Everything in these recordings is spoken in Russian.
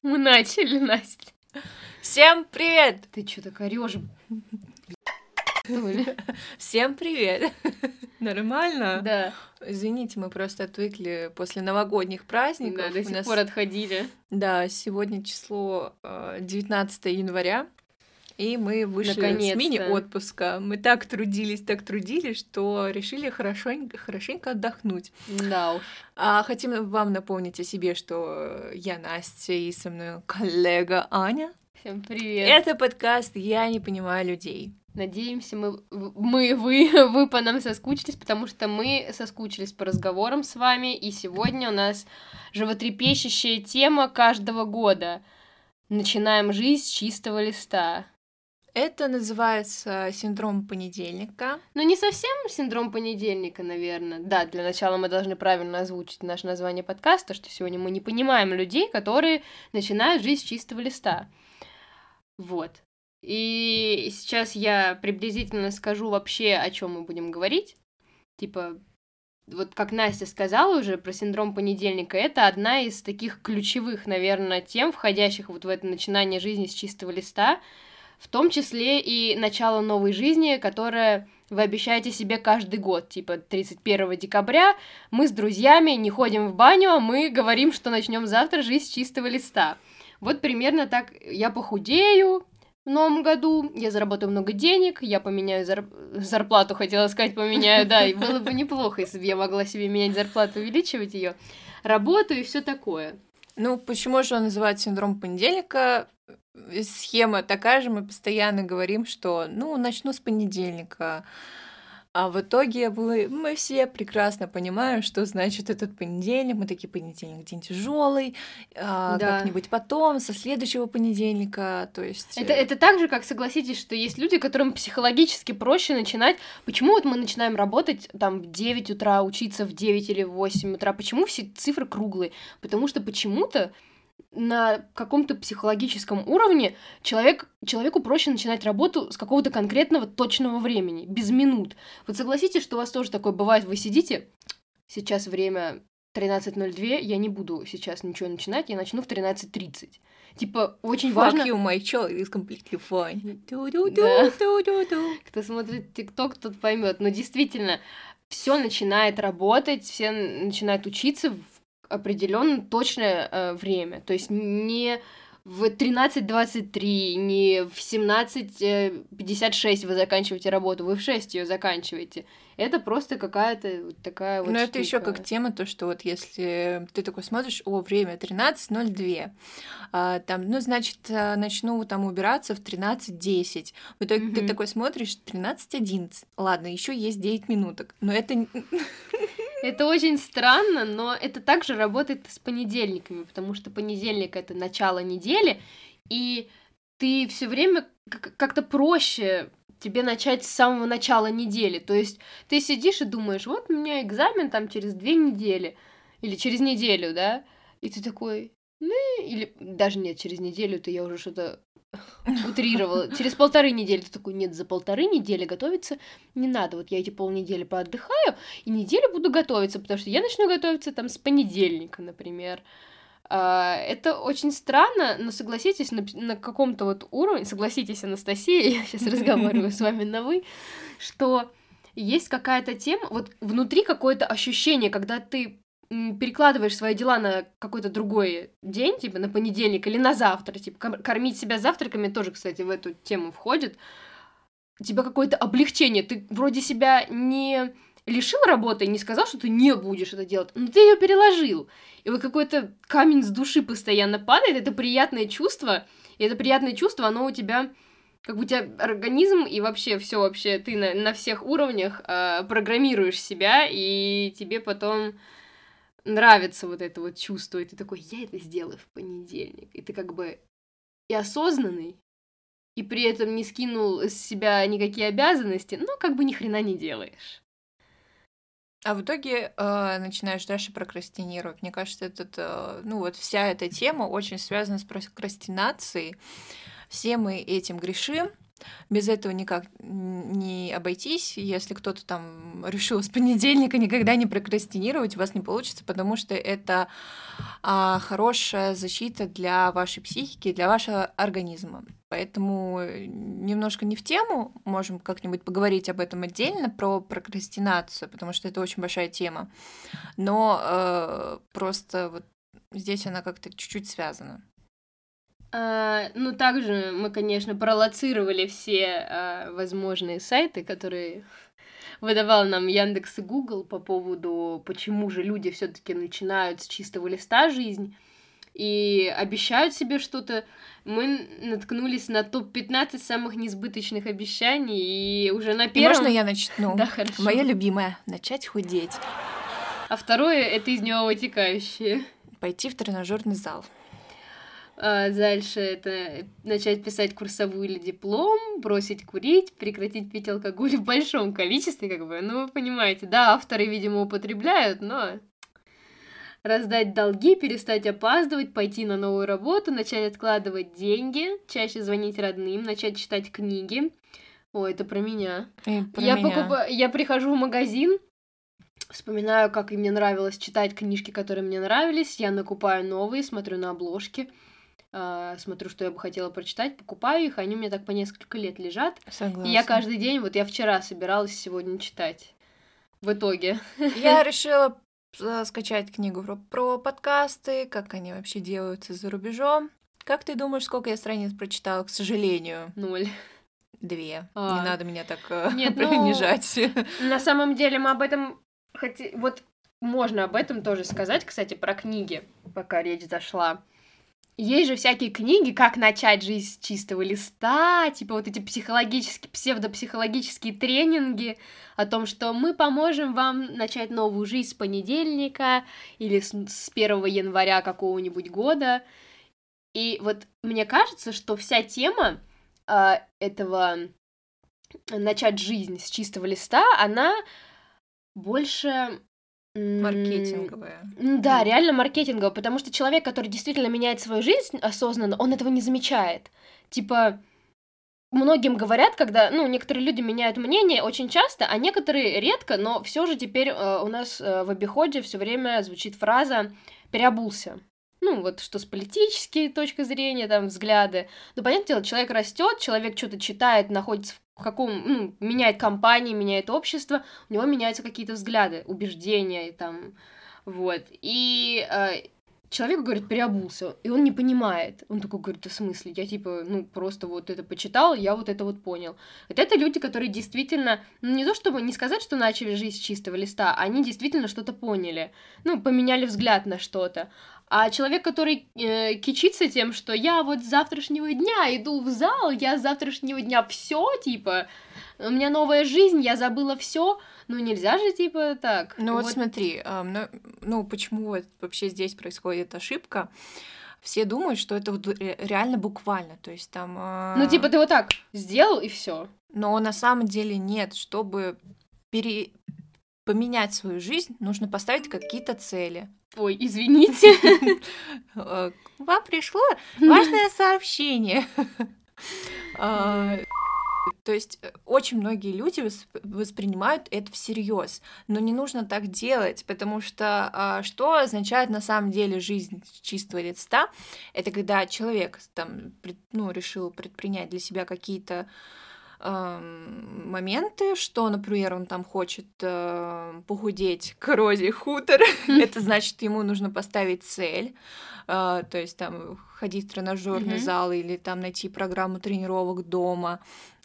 Мы начали, Настя. Всем привет! Ты что так орешь? Всем привет! Нормально? Да. Извините, мы просто отвыкли после новогодних праздников. Да, до сих нас- пор отходили. Да, сегодня число э, 19 января, и мы вышли с Наконец-то. мини-отпуска. Мы так трудились, так трудились, что решили хорошенько, хорошенько отдохнуть. Да уж. А хотим вам напомнить о себе, что я Настя, и со мной коллега Аня. Всем привет. Это подкаст «Я не понимаю людей». Надеемся, мы, мы, вы, вы по нам соскучились, потому что мы соскучились по разговорам с вами, и сегодня у нас животрепещущая тема каждого года. Начинаем жизнь с чистого листа. Это называется синдром понедельника. Ну, не совсем синдром понедельника, наверное. Да, для начала мы должны правильно озвучить наше название подкаста, что сегодня мы не понимаем людей, которые начинают жизнь с чистого листа. Вот. И сейчас я приблизительно скажу вообще, о чем мы будем говорить. Типа, вот как Настя сказала уже про синдром понедельника, это одна из таких ключевых, наверное, тем, входящих вот в это начинание жизни с чистого листа, в том числе и начало новой жизни, которая вы обещаете себе каждый год, типа 31 декабря мы с друзьями не ходим в баню, а мы говорим, что начнем завтра жизнь с чистого листа. Вот примерно так я похудею в новом году, я заработаю много денег, я поменяю зар- зарплату, хотела сказать, поменяю, да, и было бы неплохо, если бы я могла себе менять зарплату, увеличивать ее, работу и все такое. Ну, почему же он называется синдром понедельника? Э, Схема такая же, мы постоянно говорим, что, ну, начну с понедельника. А в итоге мы, мы все прекрасно понимаем, что значит этот понедельник. Мы такие, понедельник день тяжелый, Да. как-нибудь потом, со следующего понедельника. То есть... Это, э, это так же, как согласитесь, что есть люди, которым психологически проще начинать. Почему вот мы начинаем работать там в 9 утра, учиться в 9 или в 8 утра? Почему все цифры круглые? Потому что почему-то на каком-то психологическом уровне человек, человеку проще начинать работу с какого-то конкретного точного времени, без минут. Вот согласитесь, что у вас тоже такое бывает, вы сидите, сейчас время 13.02, я не буду сейчас ничего начинать, я начну в 13.30. Типа, очень Fuck важно... you, my child is completely fine. Да. Кто смотрит ТикТок, тот поймет. Но действительно, все начинает работать, все начинают учиться в определенное точное э, время. То есть не в 13.23, не в 17.56 вы заканчиваете работу, вы в 6 ее заканчиваете. Это просто какая-то вот такая вот Ну, это еще штука. как тема, то, что вот если ты такой смотришь, о, время 13.02, а, там, ну, значит, а, начну там убираться в 13.10. В итоге ты Мгм. такой смотришь, 13.11. Ладно, еще есть 9 минуток. Но это... Это очень странно, но это также работает с понедельниками, потому что понедельник это начало недели, и ты все время как- как-то проще тебе начать с самого начала недели. То есть ты сидишь и думаешь, вот у меня экзамен там через две недели, или через неделю, да, и ты такой, ну, или даже нет, через неделю-то я уже что-то утрировала. Через полторы недели ты такой, нет, за полторы недели готовиться не надо. Вот я эти полнедели поотдыхаю, и неделю буду готовиться, потому что я начну готовиться там с понедельника, например. А, Это очень странно, но согласитесь, на, на каком-то вот уровне, согласитесь, Анастасия, я сейчас разговариваю с вами на вы, что есть какая-то тема, вот внутри какое-то ощущение, когда ты перекладываешь свои дела на какой-то другой день, типа на понедельник или на завтра, типа кор- кормить себя завтраками тоже, кстати, в эту тему входит, у тебя какое-то облегчение, ты вроде себя не лишил работы не сказал, что ты не будешь это делать, но ты ее переложил. И вот какой-то камень с души постоянно падает, это приятное чувство, и это приятное чувство, оно у тебя как бы у тебя организм и вообще все вообще ты на, на всех уровнях э, программируешь себя, и тебе потом нравится вот это вот чувство, и ты такой, я это сделаю в понедельник. И ты как бы и осознанный, и при этом не скинул с себя никакие обязанности, но как бы ни хрена не делаешь. А в итоге э, начинаешь дальше прокрастинировать. Мне кажется, этот, э, ну вот вся эта тема очень связана с прокрастинацией. Все мы этим грешим. Без этого никак не обойтись. Если кто-то там решил с понедельника никогда не прокрастинировать, у вас не получится, потому что это а, хорошая защита для вашей психики, для вашего организма. Поэтому немножко не в тему, можем как-нибудь поговорить об этом отдельно, про прокрастинацию, потому что это очень большая тема. Но э, просто вот здесь она как-то чуть-чуть связана. А, ну, также мы, конечно, пролоцировали все а, возможные сайты, которые выдавал нам Яндекс и Google по поводу, почему же люди все-таки начинают с чистого листа жизнь и обещают себе что-то. Мы наткнулись на топ-15 самых несбыточных обещаний, и уже на первом... И можно я начну? Да, хорошо. Моя любимая — начать худеть. А второе — это из него вытекающее. Пойти в тренажерный зал. А дальше это начать писать курсовую или диплом, бросить курить, прекратить пить алкоголь в большом количестве, как бы. Ну, вы понимаете, да, авторы, видимо, употребляют, но раздать долги, перестать опаздывать, пойти на новую работу, начать откладывать деньги, чаще звонить родным, начать читать книги. О, это про меня. И про я, меня. Покупаю, я прихожу в магазин, вспоминаю, как мне нравилось читать книжки, которые мне нравились, я накупаю новые, смотрю на обложки э, смотрю, что я бы хотела прочитать, покупаю их, они у меня так по несколько лет лежат. Согласна. И я каждый день, вот я вчера собиралась сегодня читать. В итоге. Я решила э, скачать книгу про, про подкасты, как они вообще делаются за рубежом. Как ты думаешь, сколько я страниц прочитала, к сожалению? Ноль. Две. А. Не надо меня так э, Нет, ну, принижать. На самом деле мы об этом хотим... Вот можно об этом тоже сказать, кстати, про книги, пока речь зашла. Есть же всякие книги, как начать жизнь с чистого листа, типа вот эти психологические, псевдопсихологические тренинги о том, что мы поможем вам начать новую жизнь с понедельника или с, с 1 января какого-нибудь года. И вот мне кажется, что вся тема э, этого начать жизнь с чистого листа, она больше Маркетинговая. Да, реально маркетинговая, потому что человек, который действительно меняет свою жизнь осознанно, он этого не замечает. Типа, многим говорят, когда, ну, некоторые люди меняют мнение очень часто, а некоторые редко, но все же теперь э, у нас э, в обиходе все время звучит фраза «переобулся». Ну, вот что с политической точки зрения, там, взгляды. Ну, понятное дело, человек растет, человек что-то читает, находится в каком, ну, меняет компании, меняет общество, у него меняются какие-то взгляды, убеждения там, вот. И э, человек, говорит, переобулся, и он не понимает. Он такой говорит, в смысле? Я типа, ну, просто вот это почитал, я вот это вот понял. Вот это люди, которые действительно, ну, не то чтобы не сказать, что начали жизнь с чистого листа, они действительно что-то поняли, ну, поменяли взгляд на что-то. А человек, который э, кичится тем, что я вот с завтрашнего дня иду в зал, я с завтрашнего дня все, типа, у меня новая жизнь, я забыла все, ну нельзя же, типа, так. Ну вот, вот смотри, э, ну, ну почему вот вообще здесь происходит ошибка? Все думают, что это реально буквально, то есть там. Э... Ну типа ты вот так сделал и все. Но на самом деле нет, чтобы пере поменять свою жизнь, нужно поставить какие-то цели. Ой, извините. Э, вам пришло важное сообщение. А, то есть э, очень многие люди воспринимают это всерьез, но не нужно так делать, потому что а, что означает на самом деле жизнь чистого листа? Это когда человек там, ну, решил предпринять для себя какие-то моменты, что, например, он там хочет э, похудеть к Розе Хутор, это значит, ему нужно поставить цель, э, то есть там ходить в тренажерный зал или там найти программу тренировок дома,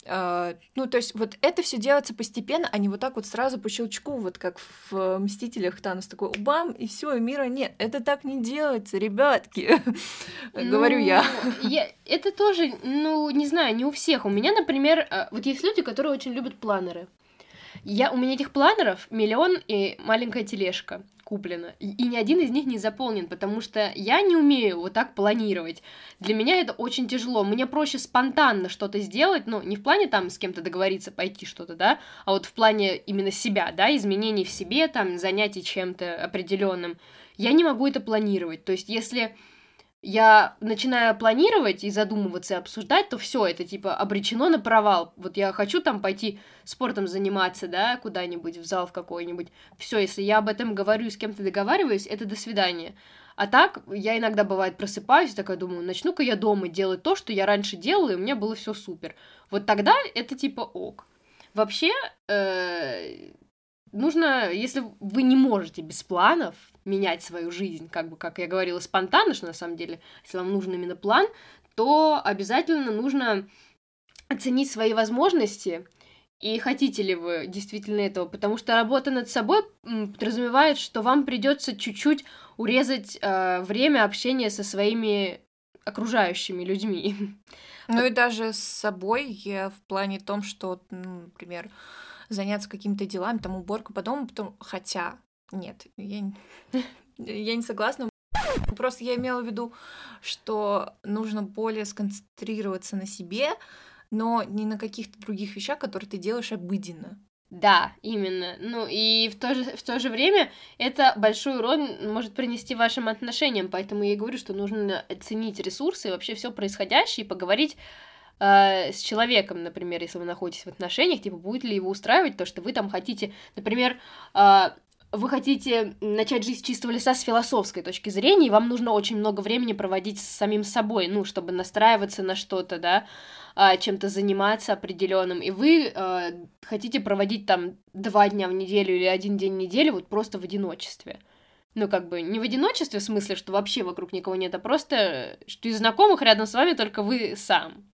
ну, то есть вот это все делается постепенно, а не вот так вот сразу по щелчку, вот как в «Мстителях» Танос такой «бам!» и все, мира нет. Это так не делается, ребятки, говорю я. Ну, я. Это тоже, ну, не знаю, не у всех. У меня, например, э, вот есть люди, которые очень любят планеры. Я, у меня этих планеров миллион и маленькая тележка куплено. И, и ни один из них не заполнен, потому что я не умею вот так планировать. Для меня это очень тяжело. Мне проще спонтанно что-то сделать, ну, не в плане там с кем-то договориться, пойти что-то, да, а вот в плане именно себя, да, изменений в себе, там, занятий чем-то определенным. Я не могу это планировать. То есть, если я начинаю планировать и задумываться и обсуждать, то все это типа обречено на провал. Вот я хочу там пойти спортом заниматься, да, куда-нибудь, в зал в какой-нибудь. Все, если я об этом говорю, с кем-то договариваюсь, это до свидания. А так, я иногда бывает просыпаюсь, такая думаю, начну-ка я дома делать то, что я раньше делала, и у меня было все супер. Вот тогда это типа ок. Вообще, э, нужно, если вы не можете без планов менять свою жизнь, как бы, как я говорила, спонтанно, что на самом деле, если вам нужен именно план, то обязательно нужно оценить свои возможности и хотите ли вы действительно этого, потому что работа над собой подразумевает, что вам придется чуть-чуть урезать э, время общения со своими окружающими людьми. Ну и даже с собой я в плане том, что, например, заняться какими-то делами, там уборку по дому, потом, хотя, нет, я, я не согласна. Просто я имела в виду, что нужно более сконцентрироваться на себе, но не на каких-то других вещах, которые ты делаешь обыденно. Да, именно. Ну и в то, же, в то же время это большой урон может принести вашим отношениям, поэтому я и говорю, что нужно оценить ресурсы и вообще все происходящее и поговорить э, с человеком, например, если вы находитесь в отношениях, типа, будет ли его устраивать то, что вы там хотите, например, э, вы хотите начать жизнь с чистого леса с философской точки зрения, и вам нужно очень много времени проводить с самим собой, ну, чтобы настраиваться на что-то, да, а, чем-то заниматься определенным, и вы э, хотите проводить там два дня в неделю или один день в неделю вот просто в одиночестве. Ну, как бы, не в одиночестве, в смысле, что вообще вокруг никого нет, а просто, что из знакомых рядом с вами только вы сам.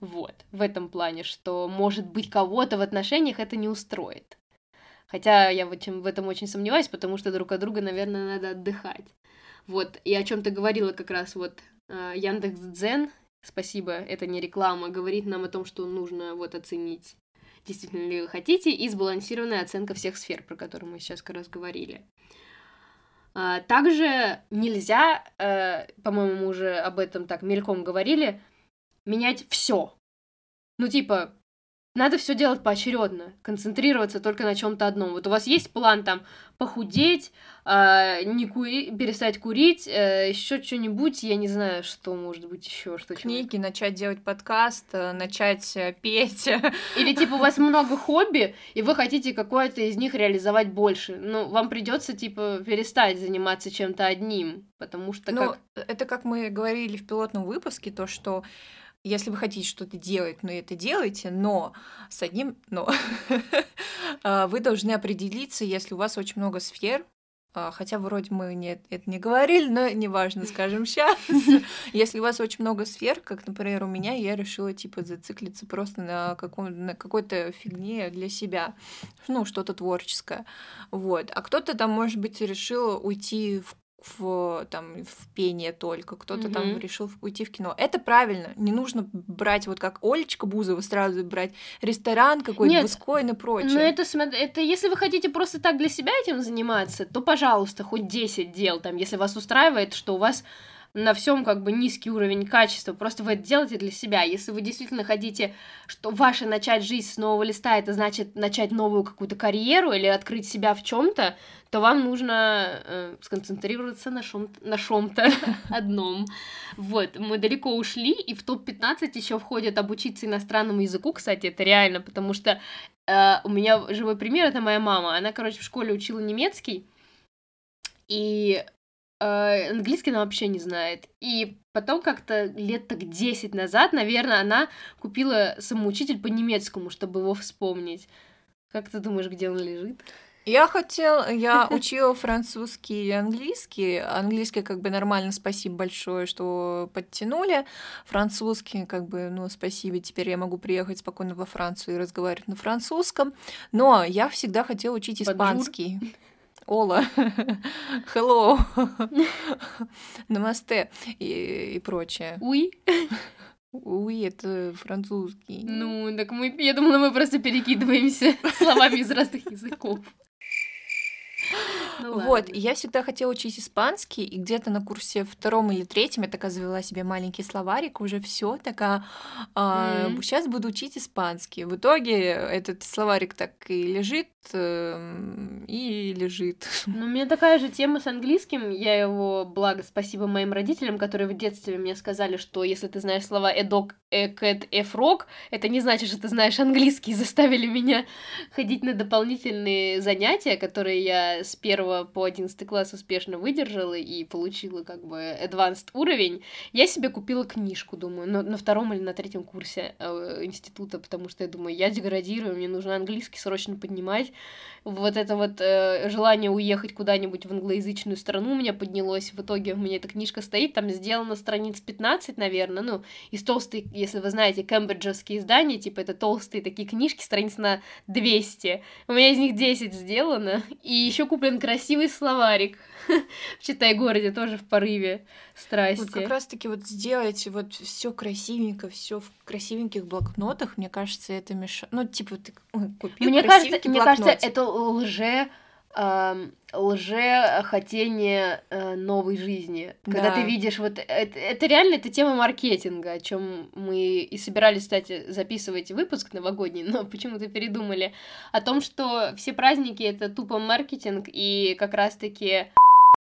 Вот, в этом плане, что, может быть, кого-то в отношениях это не устроит. Хотя я в этом, в этом очень сомневаюсь, потому что друг от друга, наверное, надо отдыхать. Вот, и о чем ты говорила как раз вот э, Яндекс Дзен, спасибо, это не реклама, говорит нам о том, что нужно вот оценить, действительно ли вы хотите, и сбалансированная оценка всех сфер, про которые мы сейчас как раз говорили. А, также нельзя, э, по-моему, мы уже об этом так мельком говорили, менять все. Ну, типа, надо все делать поочередно, концентрироваться только на чем-то одном. Вот у вас есть план там похудеть, э, не кури, перестать курить, э, еще что-нибудь, я не знаю, что может быть еще, что книги, чего начать делать подкаст, э, начать э, петь. Или типа у вас много хобби, и вы хотите какое-то из них реализовать больше, ну вам придется типа перестать заниматься чем-то одним, потому что ну, как... это как мы говорили в пилотном выпуске, то что если вы хотите что-то делать, ну это делайте, но с одним но. А, вы должны определиться, если у вас очень много сфер, а, Хотя вроде мы не, это не говорили, но неважно, скажем сейчас. Если у вас очень много сфер, как, например, у меня, я решила, типа, зациклиться просто на, каком, на какой-то фигне для себя. Ну, что-то творческое. Вот. А кто-то там, может быть, решил уйти в в, там, в пение только, кто-то mm-hmm. там решил уйти в кино. Это правильно, не нужно брать, вот как Олечка Бузова, сразу брать ресторан какой-то, Бускоин и прочее. Ну это, это если вы хотите просто так для себя этим заниматься, то, пожалуйста, хоть 10 дел, там, если вас устраивает, что у вас на всем как бы низкий уровень качества, просто вы это делаете для себя. Если вы действительно хотите, что ваше начать жизнь с нового листа, это значит начать новую какую-то карьеру или открыть себя в чем-то, то вам нужно э, сконцентрироваться на шом на шом-то одном. Вот, мы далеко ушли, и в топ-15 еще входит обучиться иностранному языку, кстати, это реально, потому что э, у меня живой пример, это моя мама, она, короче, в школе учила немецкий, и э, английский она вообще не знает. И потом как-то лет так 10 назад, наверное, она купила самоучитель по немецкому, чтобы его вспомнить. Как ты думаешь, где он лежит? Я хотел, я учила французский и английский. Английский как бы нормально, спасибо большое, что подтянули. Французский как бы, ну, спасибо, теперь я могу приехать спокойно во Францию и разговаривать на французском. Но я всегда хотела учить испанский. Bonjour. Hola, hello, намасте и, и прочее. Oui. Уи, это французский. Ну, так мы, я думала, мы просто перекидываемся словами из разных языков. Ну Вот, и я всегда хотела учить испанский, и где-то на курсе втором или третьем я такая завела себе маленький словарик, уже все такая, М. сейчас буду учить испанский. В итоге этот словарик так и лежит, эм, и лежит. Ну, у меня такая же тема с английским. Я его, благо, спасибо моим родителям, которые в детстве мне сказали, что если ты знаешь слова эдок, экэт, эфрок, это не значит, что ты знаешь английский. Заставили меня ходить на дополнительные занятия, которые я с первого по одиннадцатый класс успешно выдержала и получила как бы advanced уровень. Я себе купила книжку, думаю, на, на втором или на третьем курсе э, института, потому что я думаю, я деградирую, мне нужно английский срочно поднимать. Вот это вот э, желание уехать куда-нибудь в англоязычную страну у меня поднялось. В итоге у меня эта книжка стоит, там сделано страниц 15, наверное, ну, из толстой, если вы знаете, кембриджевские издания, типа это толстые такие книжки, страниц на 200. У меня из них 10 сделано, и еще куплен красивый словарик в Читай-городе, тоже в порыве страсти. Вот как раз-таки вот сделать вот все красивенько, все в красивеньких блокнотах, мне кажется, это мешает. Ну, типа, ты купил Мне кажется, красивенький мне кажется, блокнотик. это лже хотение э, новой жизни. Когда Да. ты видишь вот это, это реально это тема маркетинга, о чем мы и собирались, кстати, записывать выпуск новогодний, но почему-то передумали о том, что все праздники это тупо маркетинг и как раз-таки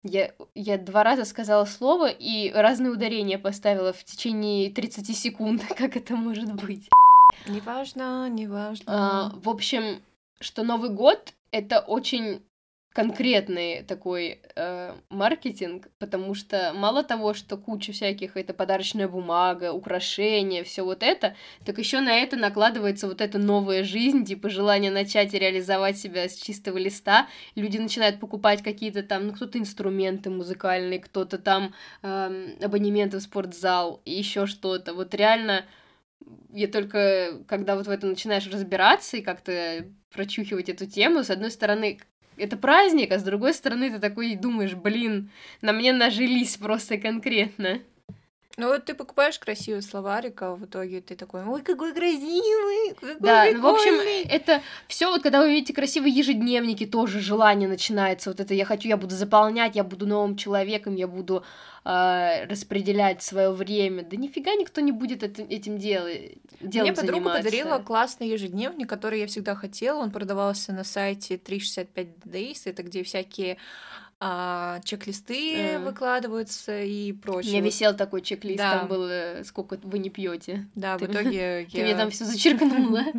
я, я два раза сказала слово и разные ударения поставила в течение 30 секунд. Как это может быть? Неважно, неважно. А, в общем, что Новый год это очень конкретный такой э, маркетинг, потому что мало того, что куча всяких это подарочная бумага, украшения, все вот это, так еще на это накладывается вот эта новая жизнь, типа желание начать и реализовать себя с чистого листа. Люди начинают покупать какие-то там, ну кто-то инструменты музыкальные, кто-то там эм, абонементы в спортзал еще что-то. Вот реально я только, когда вот в этом начинаешь разбираться и как-то прочухивать эту тему, с одной стороны, это праздник, а с другой стороны, ты такой думаешь, блин, на мне нажились просто конкретно. Ну вот ты покупаешь красивый словарик, а в итоге ты такой, ой, какой красивый, какой Да, ну, в общем, прикольный». это все вот, когда вы видите красивые ежедневники, тоже желание начинается. Вот это я хочу, я буду заполнять, я буду новым человеком, я буду а, распределять свое время. Да нифига никто не будет это- этим делать. Делом Мне подруга заниматься. подарила классный ежедневник, который я всегда хотела. Он продавался на сайте 365 Days. Это где всякие а, чек-листы Мгм. выкладываются и У прочее. меня Вот, висел такой чек-лист, Да. там было, сколько вы не пьете. Да, в Ты- итоге Ты мне я... там все зачеркнула.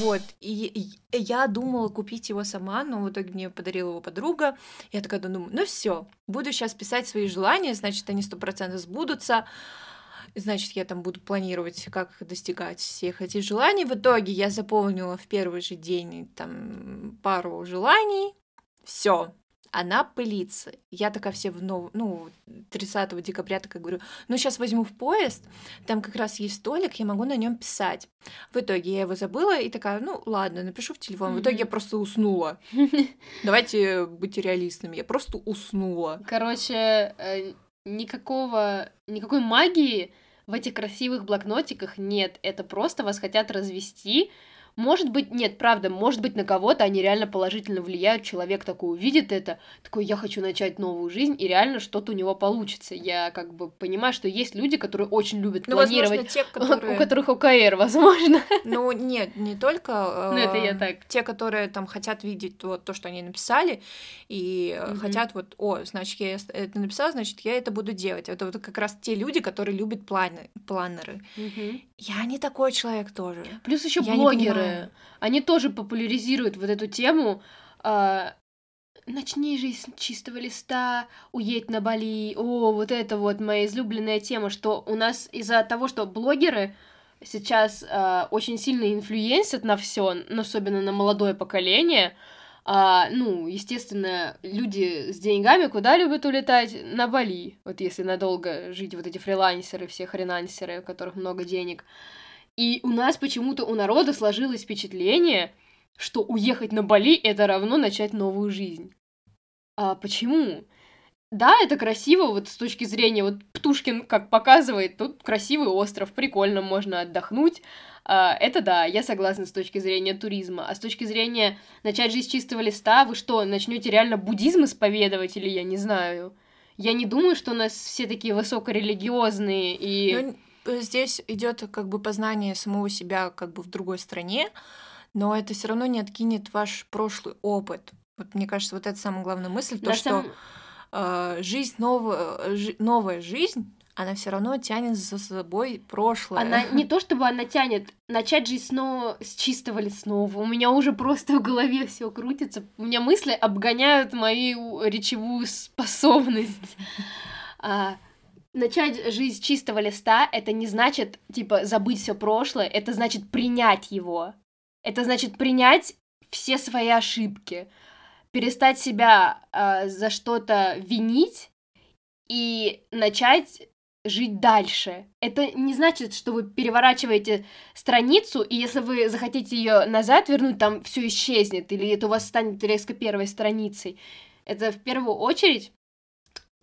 Вот, и, и я думала купить его сама, но в итоге мне подарила его подруга. Я такая думаю, ну все, буду сейчас писать свои желания, значит, они сто процентов сбудутся. Значит, я там буду планировать, как достигать всех этих желаний. В итоге я заполнила в первый же день там пару желаний. Все, она пылится. Я такая все в нов... ну, 30 декабря такая говорю, ну, сейчас возьму в поезд, там как раз есть столик, я могу на нем писать. В итоге я его забыла и такая, ну, ладно, напишу в телефон. В итоге я просто уснула. Давайте быть реалистами. Я просто уснула. Короче, э, никакого, никакой магии в этих красивых блокнотиках нет. Это просто вас хотят развести. Может быть, нет, правда, может быть, на кого-то они реально положительно влияют. Человек такой увидит это, такой, я хочу начать новую жизнь, и реально что-то у него получится. Я как бы понимаю, что есть люди, которые очень любят Ну, возможно, планировать, те, у которые... которых ОКР, возможно. Ну, нет, не только... Ну, это я э, так. Те, которые там хотят видеть вот то, что они написали, и э, хотят вот, о, значит, я это написала, значит, я это буду делать. Это вот как раз те люди, которые любят планы, планеры. Я не такой человек тоже. Плюс еще Я блогеры. Они тоже популяризируют вот эту тему. а, Начни жизнь с чистого листа, уедь на Бали. О, вот это вот моя излюбленная тема, что у нас из-за того, что блогеры сейчас а, очень сильно инфлюенсят на все, особенно на молодое поколение. А, ну, естественно, люди с деньгами куда любят улетать? На Бали. Вот если надолго жить, вот эти фрилансеры, все хренансеры, у которых много денег. И у нас почему-то у народа сложилось впечатление, что уехать на Бали это равно начать новую жизнь. А почему? Да, это красиво, вот с точки зрения, вот Птушкин как показывает, тут красивый остров, прикольно, можно отдохнуть. А, это да, я согласна с точки зрения туризма. А с точки зрения начать жизнь с чистого листа, вы что, начнете реально буддизм исповедовать или я не знаю? Я не думаю, что у нас все такие высокорелигиозные и... Ну, э, здесь идет как бы познание самого себя как бы в другой стране, но это все равно не откинет ваш прошлый опыт. Вот мне кажется, вот это самая главная мысль, то, На что самом э, жизнь новая, э, новая жизнь, она все равно тянет за собой прошлое. Она не то чтобы она тянет, начать жизнь снова с чистого лесного. У меня уже просто в голове все крутится. У меня мысли обгоняют мою речевую способность. А, начать жизнь с чистого листа это не значит типа забыть все прошлое, это значит принять его. Это значит принять все свои ошибки перестать себя э, за что-то винить и начать жить дальше. Это не значит, что вы переворачиваете страницу, и если вы захотите ее назад вернуть, там все исчезнет, или это у вас станет резко первой страницей. Это в первую очередь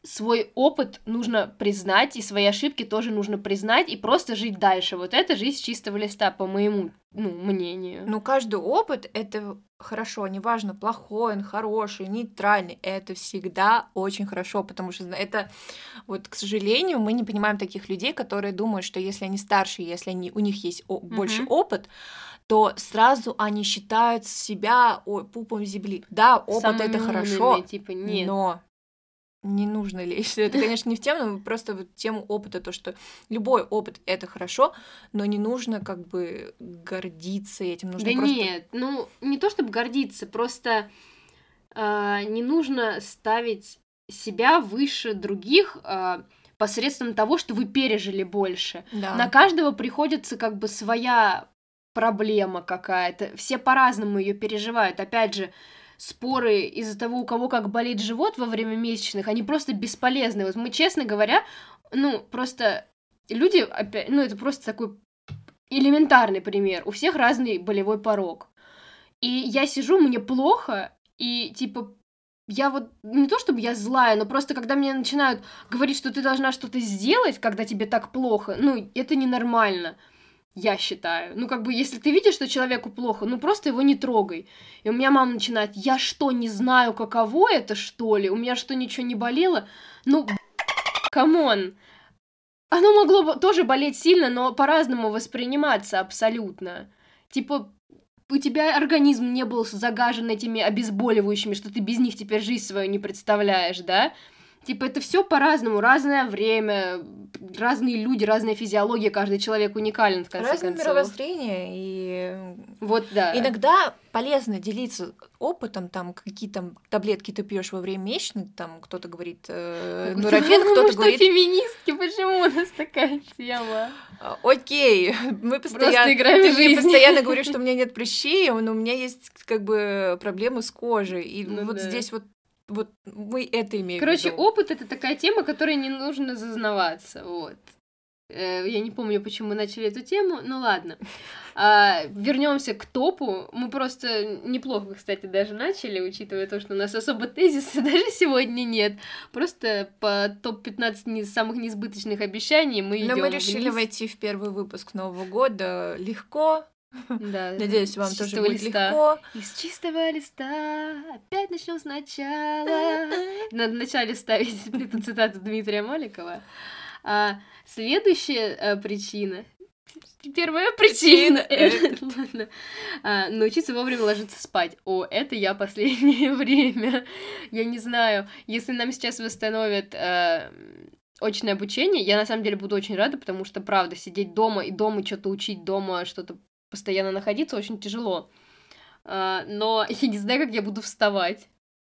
свой опыт нужно признать, и свои ошибки тоже нужно признать, и просто жить дальше. Вот это жизнь с чистого листа, по моему ну, мнению. Ну, каждый опыт — это хорошо, неважно, плохой он, хороший, нейтральный, это всегда очень хорошо, потому что это, вот, к сожалению, мы не понимаем таких людей, которые думают, что если они старше, если они, у них есть о- больше mm-hmm. опыт, то сразу они считают себя ой, пупом земли. Да, опыт Самыми это хорошо, типа, нет. но не нужно лезть. Это, конечно, не в тему, но просто в тему опыта, то, что любой опыт — это хорошо, но не нужно как бы гордиться этим. Нужно да просто... нет, ну, не то чтобы гордиться, просто э, не нужно ставить себя выше других э, посредством того, что вы пережили больше. Да. На каждого приходится как бы своя проблема какая-то. Все по-разному ее переживают. Опять же, споры из-за того, у кого как болит живот во время месячных, они просто бесполезны. Вот мы, честно говоря, ну, просто люди, опять, ну, это просто такой элементарный пример. У всех разный болевой порог. И я сижу, мне плохо, и, типа, я вот не то чтобы я злая, но просто когда мне начинают говорить, что ты должна что-то сделать, когда тебе так плохо, ну, это ненормально я считаю. Ну, как бы, если ты видишь, что человеку плохо, ну, просто его не трогай. И у меня мама начинает, я что, не знаю, каково это, что ли? У меня что, ничего не болело? Ну, come on. Оно могло тоже болеть сильно, но по-разному восприниматься абсолютно. Типа, у тебя организм не был загажен этими обезболивающими, что ты без них теперь жизнь свою не представляешь, да? Типа, это все по-разному, разное время, разные люди, разная физиология, каждый человек уникален, в конце Разное концов. мировоззрение, и... Вот, да. Иногда полезно делиться опытом, там, какие там таблетки ты пьешь во время месячных, там, кто-то говорит э, нурофен, кто-то говорит... феминистки, почему у нас такая тема? А, окей, мы постоянно... играем ты постоянно говоришь, что у меня нет прыщей, но у меня есть, как бы, проблемы с кожей, и ну, вот здесь вот вот мы это имеем Короче, в виду. опыт это такая тема, которой не нужно зазнаваться, вот. Э, я не помню, почему мы начали эту тему, ну ладно. А, вернемся к топу. Мы просто неплохо, кстати, даже начали, учитывая то, что у нас особо тезиса даже сегодня нет. Просто по топ-15 самых несбыточных обещаний мы идем. Но мы решили вниз. войти в первый выпуск Нового года легко, да, Надеюсь, вам тоже будет листа. легко. Из чистого листа опять начнем сначала. Надо вначале ставить эту цитату Дмитрия Маликова. А, следующая а, причина. Первая причина. Ладно. А, научиться вовремя ложиться спать. О, это я последнее время. Я не знаю, если нам сейчас восстановят а, очное обучение, я на самом деле буду очень рада, потому что, правда, сидеть дома и дома что-то учить, дома что-то постоянно находиться очень тяжело. А, но я не знаю, как я буду вставать.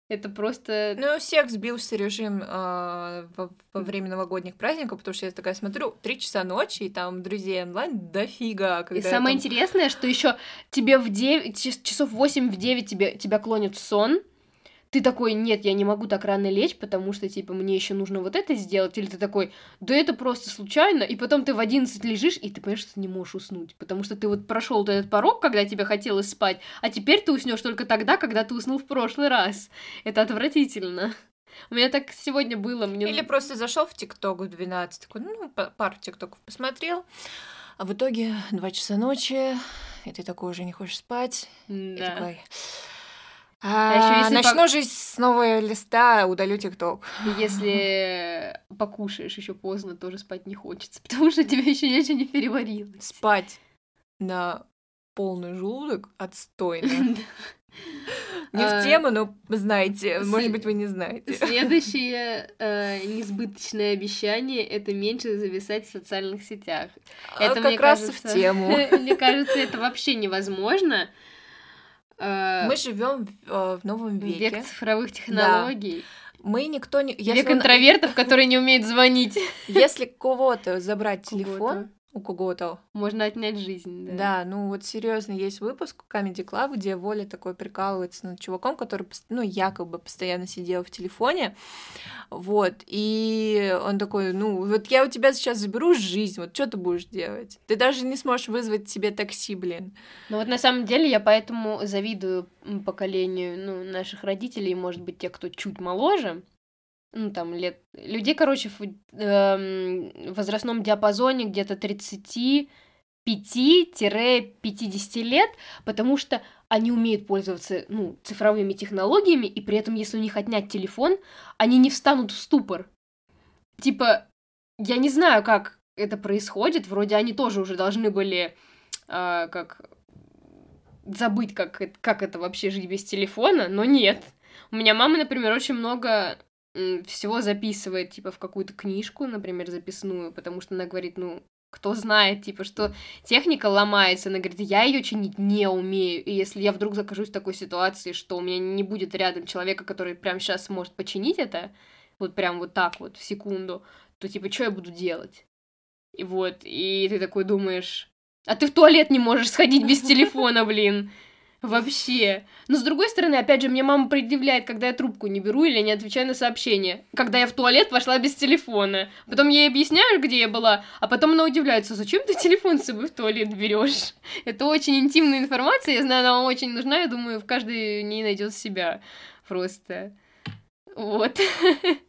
Это просто... Ну, у всех сбился режим э, во, во время новогодних праздников, потому что я такая смотрю, три часа ночи, и там друзей онлайн дофига. Когда и самое там... интересное, что еще тебе в 9, часов 8 в 9 тебе, тебя клонит в сон, ты такой, нет, я не могу так рано лечь, потому что, типа, мне еще нужно вот это сделать, или ты такой, да это просто случайно, и потом ты в 11 лежишь, и ты понимаешь, что ты не можешь уснуть, потому что ты вот прошел этот порог, когда тебе хотелось спать, а теперь ты уснешь только тогда, когда ты уснул в прошлый раз. Это отвратительно. У меня так сегодня было. Мне... Или просто зашел в ТикТок в 12, такой, ну, пару ТикТоков посмотрел, а в итоге 2 часа ночи, и ты такой уже не хочешь спать. Да. И такой... А, а еще если начну по... жизнь с нового листа, удалю ТикТок. Если покушаешь еще поздно, тоже спать не хочется, потому что тебя еще ничего не переварилось. Спать на полный желудок отстойно. Не в а, тему, но знаете, может быть, вы не знаете. Следующее э, несбыточное обещание — это меньше зависать в социальных сетях. А, это, как раз в тему. Мне кажется, это вообще невозможно. Э, Мы живем в, в новом веке. Век цифровых технологий. Мы никто не... Век интровертов, которые не умеют звонить. Если кого-то забрать телефон, у кого-то. Можно отнять жизнь, да. Да, ну вот серьезно, есть выпуск Comedy Club, где Воля такой прикалывается над чуваком, который, ну, якобы постоянно сидел в телефоне, вот, и он такой, ну, вот я у тебя сейчас заберу жизнь, вот что ты будешь делать? Ты даже не сможешь вызвать себе такси, блин. Ну вот на самом деле я поэтому завидую поколению, ну, наших родителей, может быть, те, кто чуть моложе, ну, там, лет... Людей, короче, в э, возрастном диапазоне где-то 35-50 лет, потому что они умеют пользоваться, ну, цифровыми технологиями, и при этом, если у них отнять телефон, они не встанут в ступор. Типа, я не знаю, как это происходит, вроде они тоже уже должны были, э, как забыть, как, как это вообще жить без телефона, но нет. У меня мама, например, очень много всего записывает, типа, в какую-то книжку, например, записную, потому что она говорит, ну, кто знает, типа, что техника ломается, она говорит, я ее чинить не умею, и если я вдруг закажусь в такой ситуации, что у меня не будет рядом человека, который прямо сейчас сможет починить это, вот прям вот так вот, в секунду, то, типа, что я буду делать? И вот, и ты такой думаешь, а ты в туалет не можешь сходить без телефона, блин. Вообще. Но с другой стороны, опять же, мне мама предъявляет, когда я трубку не беру или не отвечаю на сообщения. Когда я в туалет пошла без телефона. Потом я ей объясняю, где я была, а потом она удивляется, зачем ты телефон с собой в туалет берешь? Это очень интимная информация, я знаю, она вам очень нужна, я думаю, в каждой ней найдет себя просто. Вот.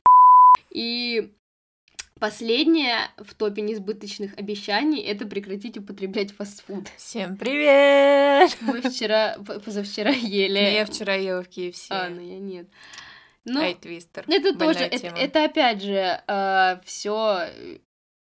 И Последнее в топе несбыточных обещаний это прекратить употреблять фастфуд. Всем привет! Мы вчера, позавчера ели. Я вчера ела в KFC. А, ну я нет. Ну, Ай, твистер. Это тоже, это, это опять же э, все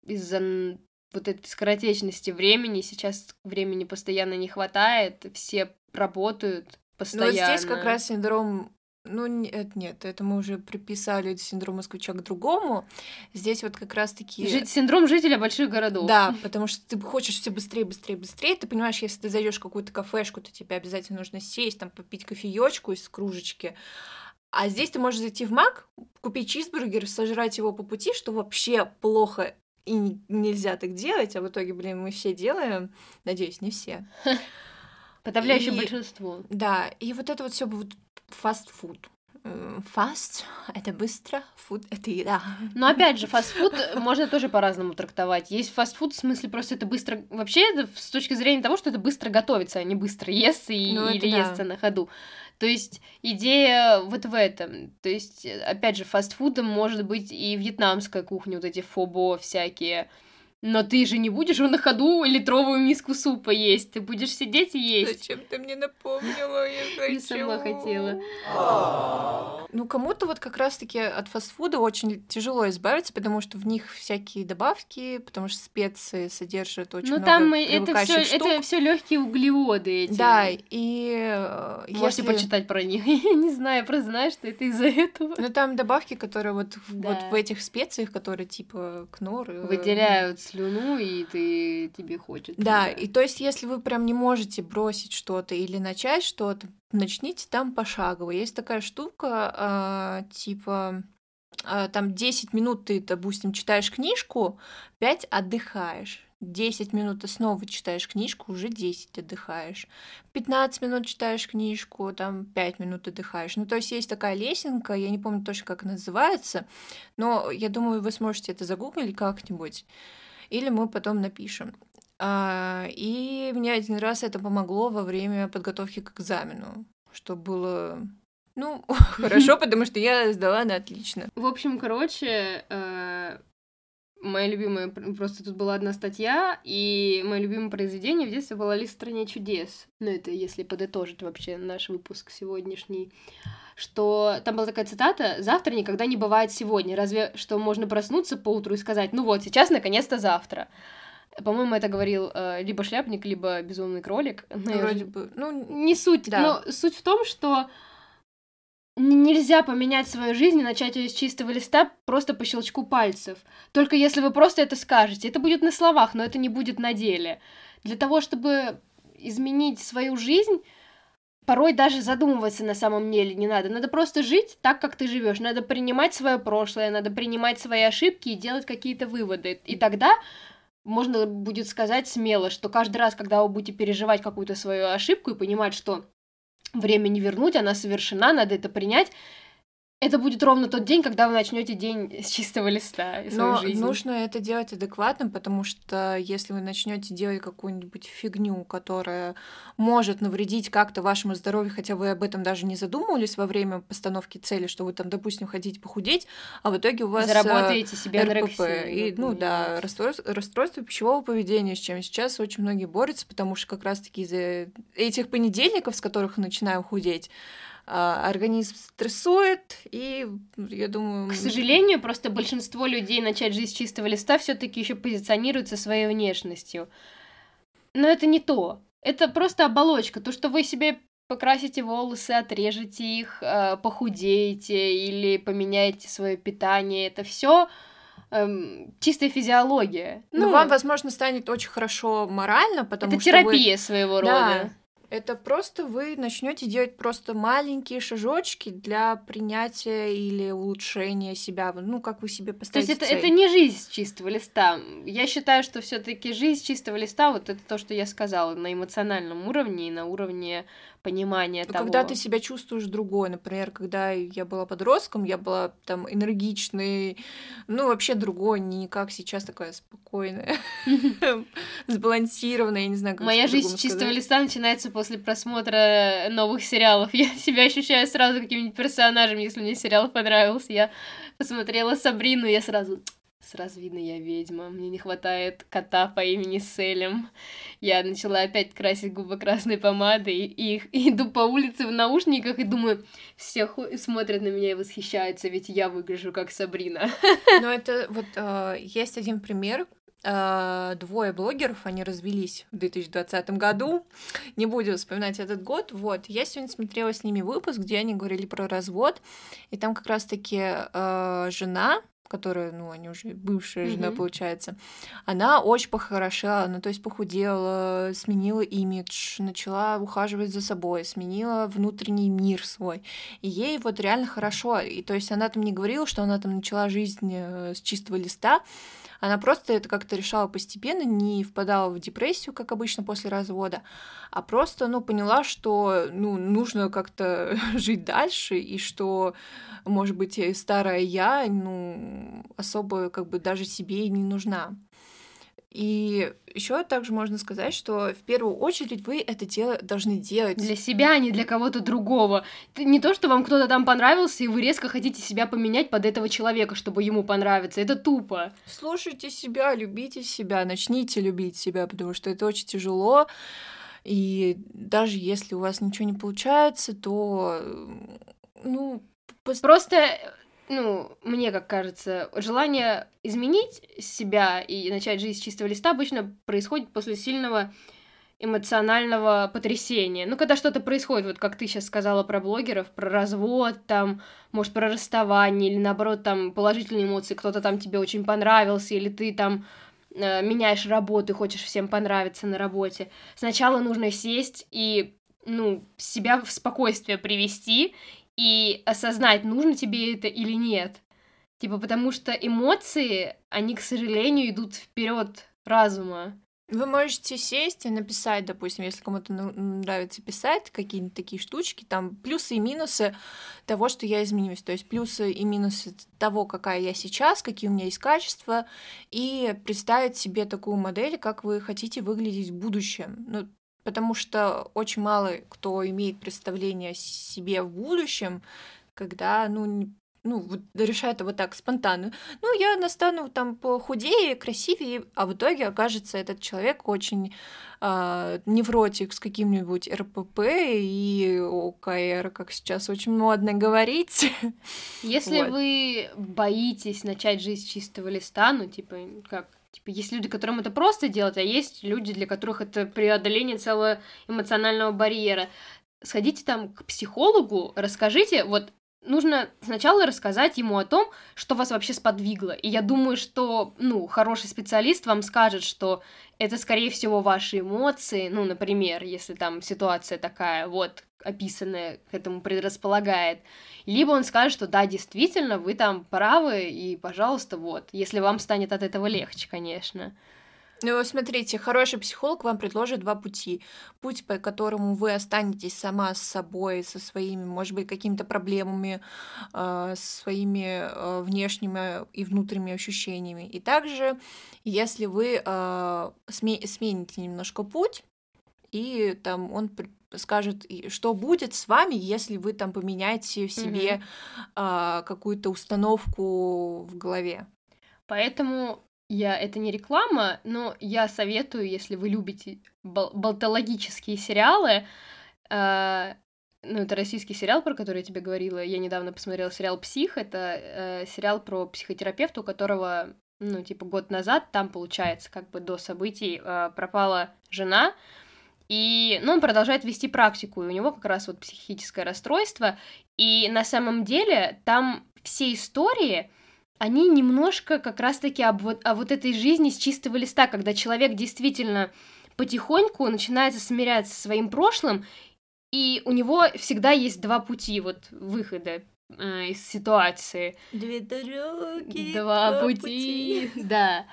из-за вот этой скоротечности времени. Сейчас времени постоянно не хватает, все работают постоянно. Ну, здесь как раз синдром ну, нет, нет, это мы уже приписали синдром москвича к другому. Здесь вот как раз-таки... Жить, синдром жителя больших городов. Да, потому что ты хочешь все быстрее, быстрее, быстрее. Ты понимаешь, если ты зайдешь в какую-то кафешку, то тебе обязательно нужно сесть, там, попить кофеечку из кружечки. А здесь ты можешь зайти в Мак, купить чизбургер, сожрать его по пути, что вообще плохо и нельзя так делать, а в итоге, блин, мы все делаем. Надеюсь, не все. Подавляющее и, большинство. Да, и вот это вот все вот фастфуд. Фаст — это быстро, фуд — это еда. Но опять же, фастфуд можно тоже по-разному трактовать. Есть фастфуд, в смысле просто это быстро... Вообще, это с точки зрения того, что это быстро готовится, а не быстро ест и... ну, или да. естся на ходу. То есть идея вот в этом. То есть, опять же, фастфудом может быть и вьетнамская кухня, вот эти фобо всякие, но ты же не будешь на ходу литровую миску супа есть, ты будешь сидеть и есть. Зачем ты мне напомнила? Я хочу. Я сама хотела. Ну, кому-то вот как раз-таки от фастфуда очень тяжело избавиться, потому что в них всякие добавки, потому что специи содержат очень ну, много там это все, штук. это все легкие углеводы эти. Да, и э, Можете если... почитать про них. Я не знаю, просто знаю, что это из-за этого. Ну, там добавки, которые вот, да. вот в этих специях, которые типа кнор... Э, Выделяют слюну, и ты тебе хочется. Да, да, и то есть, если вы прям не можете бросить что-то или начать что-то, начните там пошагово. Есть такая штука, э, типа э, там 10 минут ты, допустим, читаешь книжку, 5 отдыхаешь. 10 минут ты снова читаешь книжку, уже 10 отдыхаешь. 15 минут читаешь книжку, там 5 минут отдыхаешь. Ну, то есть есть такая лесенка, я не помню точно, как она называется, но я думаю, вы сможете это загуглить как-нибудь или мы потом напишем. А, и мне один раз это помогло во время подготовки к экзамену, что было Ну, хорошо, потому что я сдала на отлично. В общем, короче, э, моя любимая, просто тут была одна статья, и мое любимое произведение в детстве было «Лист в стране чудес». Ну, это если подытожить вообще наш выпуск сегодняшний что там была такая цитата «Завтра никогда не бывает сегодня». Разве что можно проснуться по утру и сказать «Ну вот, сейчас наконец-то завтра». По-моему, это говорил э, либо шляпник, либо безумный кролик. Но Вроде же... бы. Ну, не суть. Да. Но суть в том, что нельзя поменять свою жизнь и начать ее с чистого листа просто по щелчку пальцев. Только если вы просто это скажете. Это будет на словах, но это не будет на деле. Для того, чтобы изменить свою жизнь, порой даже задумываться на самом деле не надо. Надо просто жить так, как ты живешь. Надо принимать свое прошлое, надо принимать свои ошибки и делать какие-то выводы. И тогда можно будет сказать смело, что каждый раз, когда вы будете переживать какую-то свою ошибку и понимать, что время не вернуть, она совершена, надо это принять, это будет ровно тот день, когда вы начнете день с чистого листа. Но жизнь. нужно это делать адекватно, потому что если вы начнете делать какую-нибудь фигню, которая может навредить как-то вашему здоровью, хотя вы об этом даже не задумывались во время постановки цели, что вы там, допустим, хотите похудеть, а в итоге у вас э, заработаете себе РПП и, ну да, расстройство, расстройство пищевого поведения, с чем сейчас очень многие борются, потому что как раз-таки из-за этих понедельников, с которых начинаю худеть, организм стрессует, и я думаю... К сожалению, просто большинство людей начать жизнь с чистого листа все таки еще позиционируются своей внешностью. Но это не то. Это просто оболочка. То, что вы себе покрасите волосы, отрежете их, а, похудеете или поменяете свое питание, это все эм, чистая физиология. Ну, ну, вам, возможно, станет очень хорошо морально, потому это что терапия вы... своего да, рода. Это просто вы начнете делать просто маленькие шажочки для принятия или улучшения себя, ну, как вы себе поставите То есть это, это не жизнь с чистого листа. Я считаю, что все таки жизнь с чистого листа, вот это то, что я сказала, на эмоциональном уровне и на уровне понимание Но того. Когда ты себя чувствуешь другой, например, когда я была подростком, я была там энергичной, ну вообще другой, не как сейчас такая спокойная, сбалансированная, я не знаю, как Моя жизнь с чистого листа начинается после просмотра новых сериалов. Я себя ощущаю сразу каким-нибудь персонажем, если мне сериал понравился. Я посмотрела Сабрину, я сразу Сразу видно, я ведьма. Мне не хватает кота по имени Селем. Я начала опять красить губы красной помадой и, и иду по улице в наушниках и думаю, все смотрят на меня и восхищаются, ведь я выгляжу как Сабрина. Но это вот э, есть один пример, Uh, двое блогеров, они развелись в 2020 году. Не буду вспоминать этот год. Вот, я сегодня смотрела с ними выпуск, где они говорили про развод, и там как раз-таки uh, жена которая, ну, они уже бывшая mm-hmm. жена, получается, она очень похорошела, ну, то есть похудела, сменила имидж, начала ухаживать за собой, сменила внутренний мир свой. И ей вот реально хорошо. И то есть она там не говорила, что она там начала жизнь э, с чистого листа, она просто это как-то решала постепенно, не впадала в депрессию, как обычно после развода, а просто, ну, поняла, что, ну, нужно как-то жить дальше, и что, может быть, старая я, ну, особо как бы даже себе и не нужна. И еще также можно сказать, что в первую очередь вы это дело должны делать. Для себя, а не для кого-то другого. Не то, что вам кто-то там понравился, и вы резко хотите себя поменять под этого человека, чтобы ему понравиться. Это тупо. Слушайте себя, любите себя, начните любить себя, потому что это очень тяжело. И даже если у вас ничего не получается, то ну, Просто ну, мне как кажется, желание изменить себя и начать жизнь с чистого листа обычно происходит после сильного эмоционального потрясения. Ну, когда что-то происходит, вот как ты сейчас сказала про блогеров, про развод, там, может, про расставание, или наоборот, там, положительные эмоции, кто-то там тебе очень понравился, или ты там э, меняешь работу и хочешь всем понравиться на работе. Сначала нужно сесть и, ну, себя в спокойствие привести и осознать, нужно тебе это или нет. Типа, потому что эмоции, они, к сожалению, идут вперед разума. Вы можете сесть и написать, допустим, если кому-то нравится писать какие-нибудь такие штучки, там плюсы и минусы того, что я изменюсь, то есть плюсы и минусы того, какая я сейчас, какие у меня есть качества, и представить себе такую модель, как вы хотите выглядеть в будущем. Ну, потому что очень мало кто имеет представление о себе в будущем, когда, ну, ну, вот решает вот так спонтанно. Ну, я настану там похудее, красивее, а в итоге окажется этот человек очень э, невротик с каким-нибудь РПП и ОКР, как сейчас очень модно говорить. Если вот. вы боитесь начать жизнь с чистого листа, ну, типа, как Типа, есть люди, которым это просто делать, а есть люди, для которых это преодоление целого эмоционального барьера. Сходите там к психологу, расскажите, вот нужно сначала рассказать ему о том, что вас вообще сподвигло. И я думаю, что, ну, хороший специалист вам скажет, что это, скорее всего, ваши эмоции, ну, например, если там ситуация такая, вот, описанная к этому предрасполагает. Либо он скажет, что да, действительно, вы там правы, и, пожалуйста, вот, если вам станет от этого легче, конечно. Ну, смотрите, хороший психолог вам предложит два пути. Путь, по которому вы останетесь сама с собой, со своими, может быть, какими-то проблемами, э, своими э, внешними и внутренними ощущениями. И также, если вы э, сме- смените немножко путь, и там он скажет, что будет с вами, если вы там поменяете в себе mm-hmm. э, какую-то установку в голове. Поэтому я это не реклама, но я советую, если вы любите бол- болтологические сериалы, э, ну, это российский сериал, про который я тебе говорила. Я недавно посмотрела сериал «Псих». Это э, сериал про психотерапевта, у которого, ну, типа, год назад, там, получается, как бы до событий э, пропала жена, и, ну, он продолжает вести практику, и у него как раз вот психическое расстройство, и на самом деле там все истории, они немножко как раз-таки об вот, о вот этой жизни с чистого листа, когда человек действительно потихоньку начинается смиряться со своим прошлым, и у него всегда есть два пути вот выхода э, из ситуации. Две дороги. Два, два пути. пути. Да.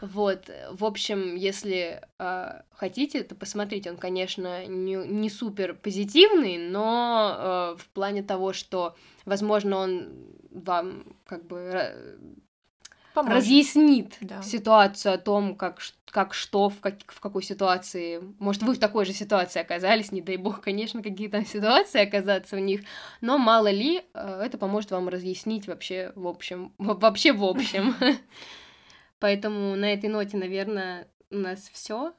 Вот, в общем, если э, хотите, то посмотрите. Он, конечно, не, не супер позитивный, но э, в плане того, что, возможно, он вам как бы Поможет. разъяснит да. ситуацию о том, как, как что, в, как, в какой ситуации. Может, вы в такой же ситуации оказались, не дай бог, конечно, какие там ситуации оказаться в них, но мало ли, э, это поможет вам разъяснить вообще в общем, вообще в общем. Поэтому на этой ноте, наверное, у нас все.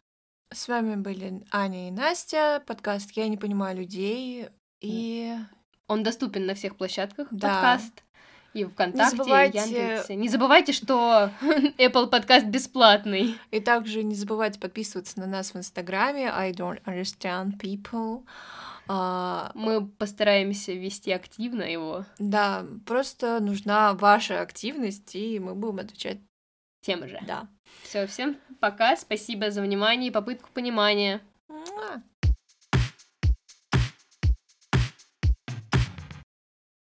С вами были Аня и Настя, подкаст «Я не понимаю людей», и... Он доступен на всех площадках, да. подкаст. И ВКонтакте, не забывайте... и Яндексе. Не забывайте, что Apple подкаст бесплатный. И также не забывайте подписываться на нас в Инстаграме I don't understand people. Uh, Мы постараемся вести активно его. Да, просто нужна ваша активность, и мы будем отвечать тем же. Да. Все, всем пока, спасибо за внимание и попытку понимания.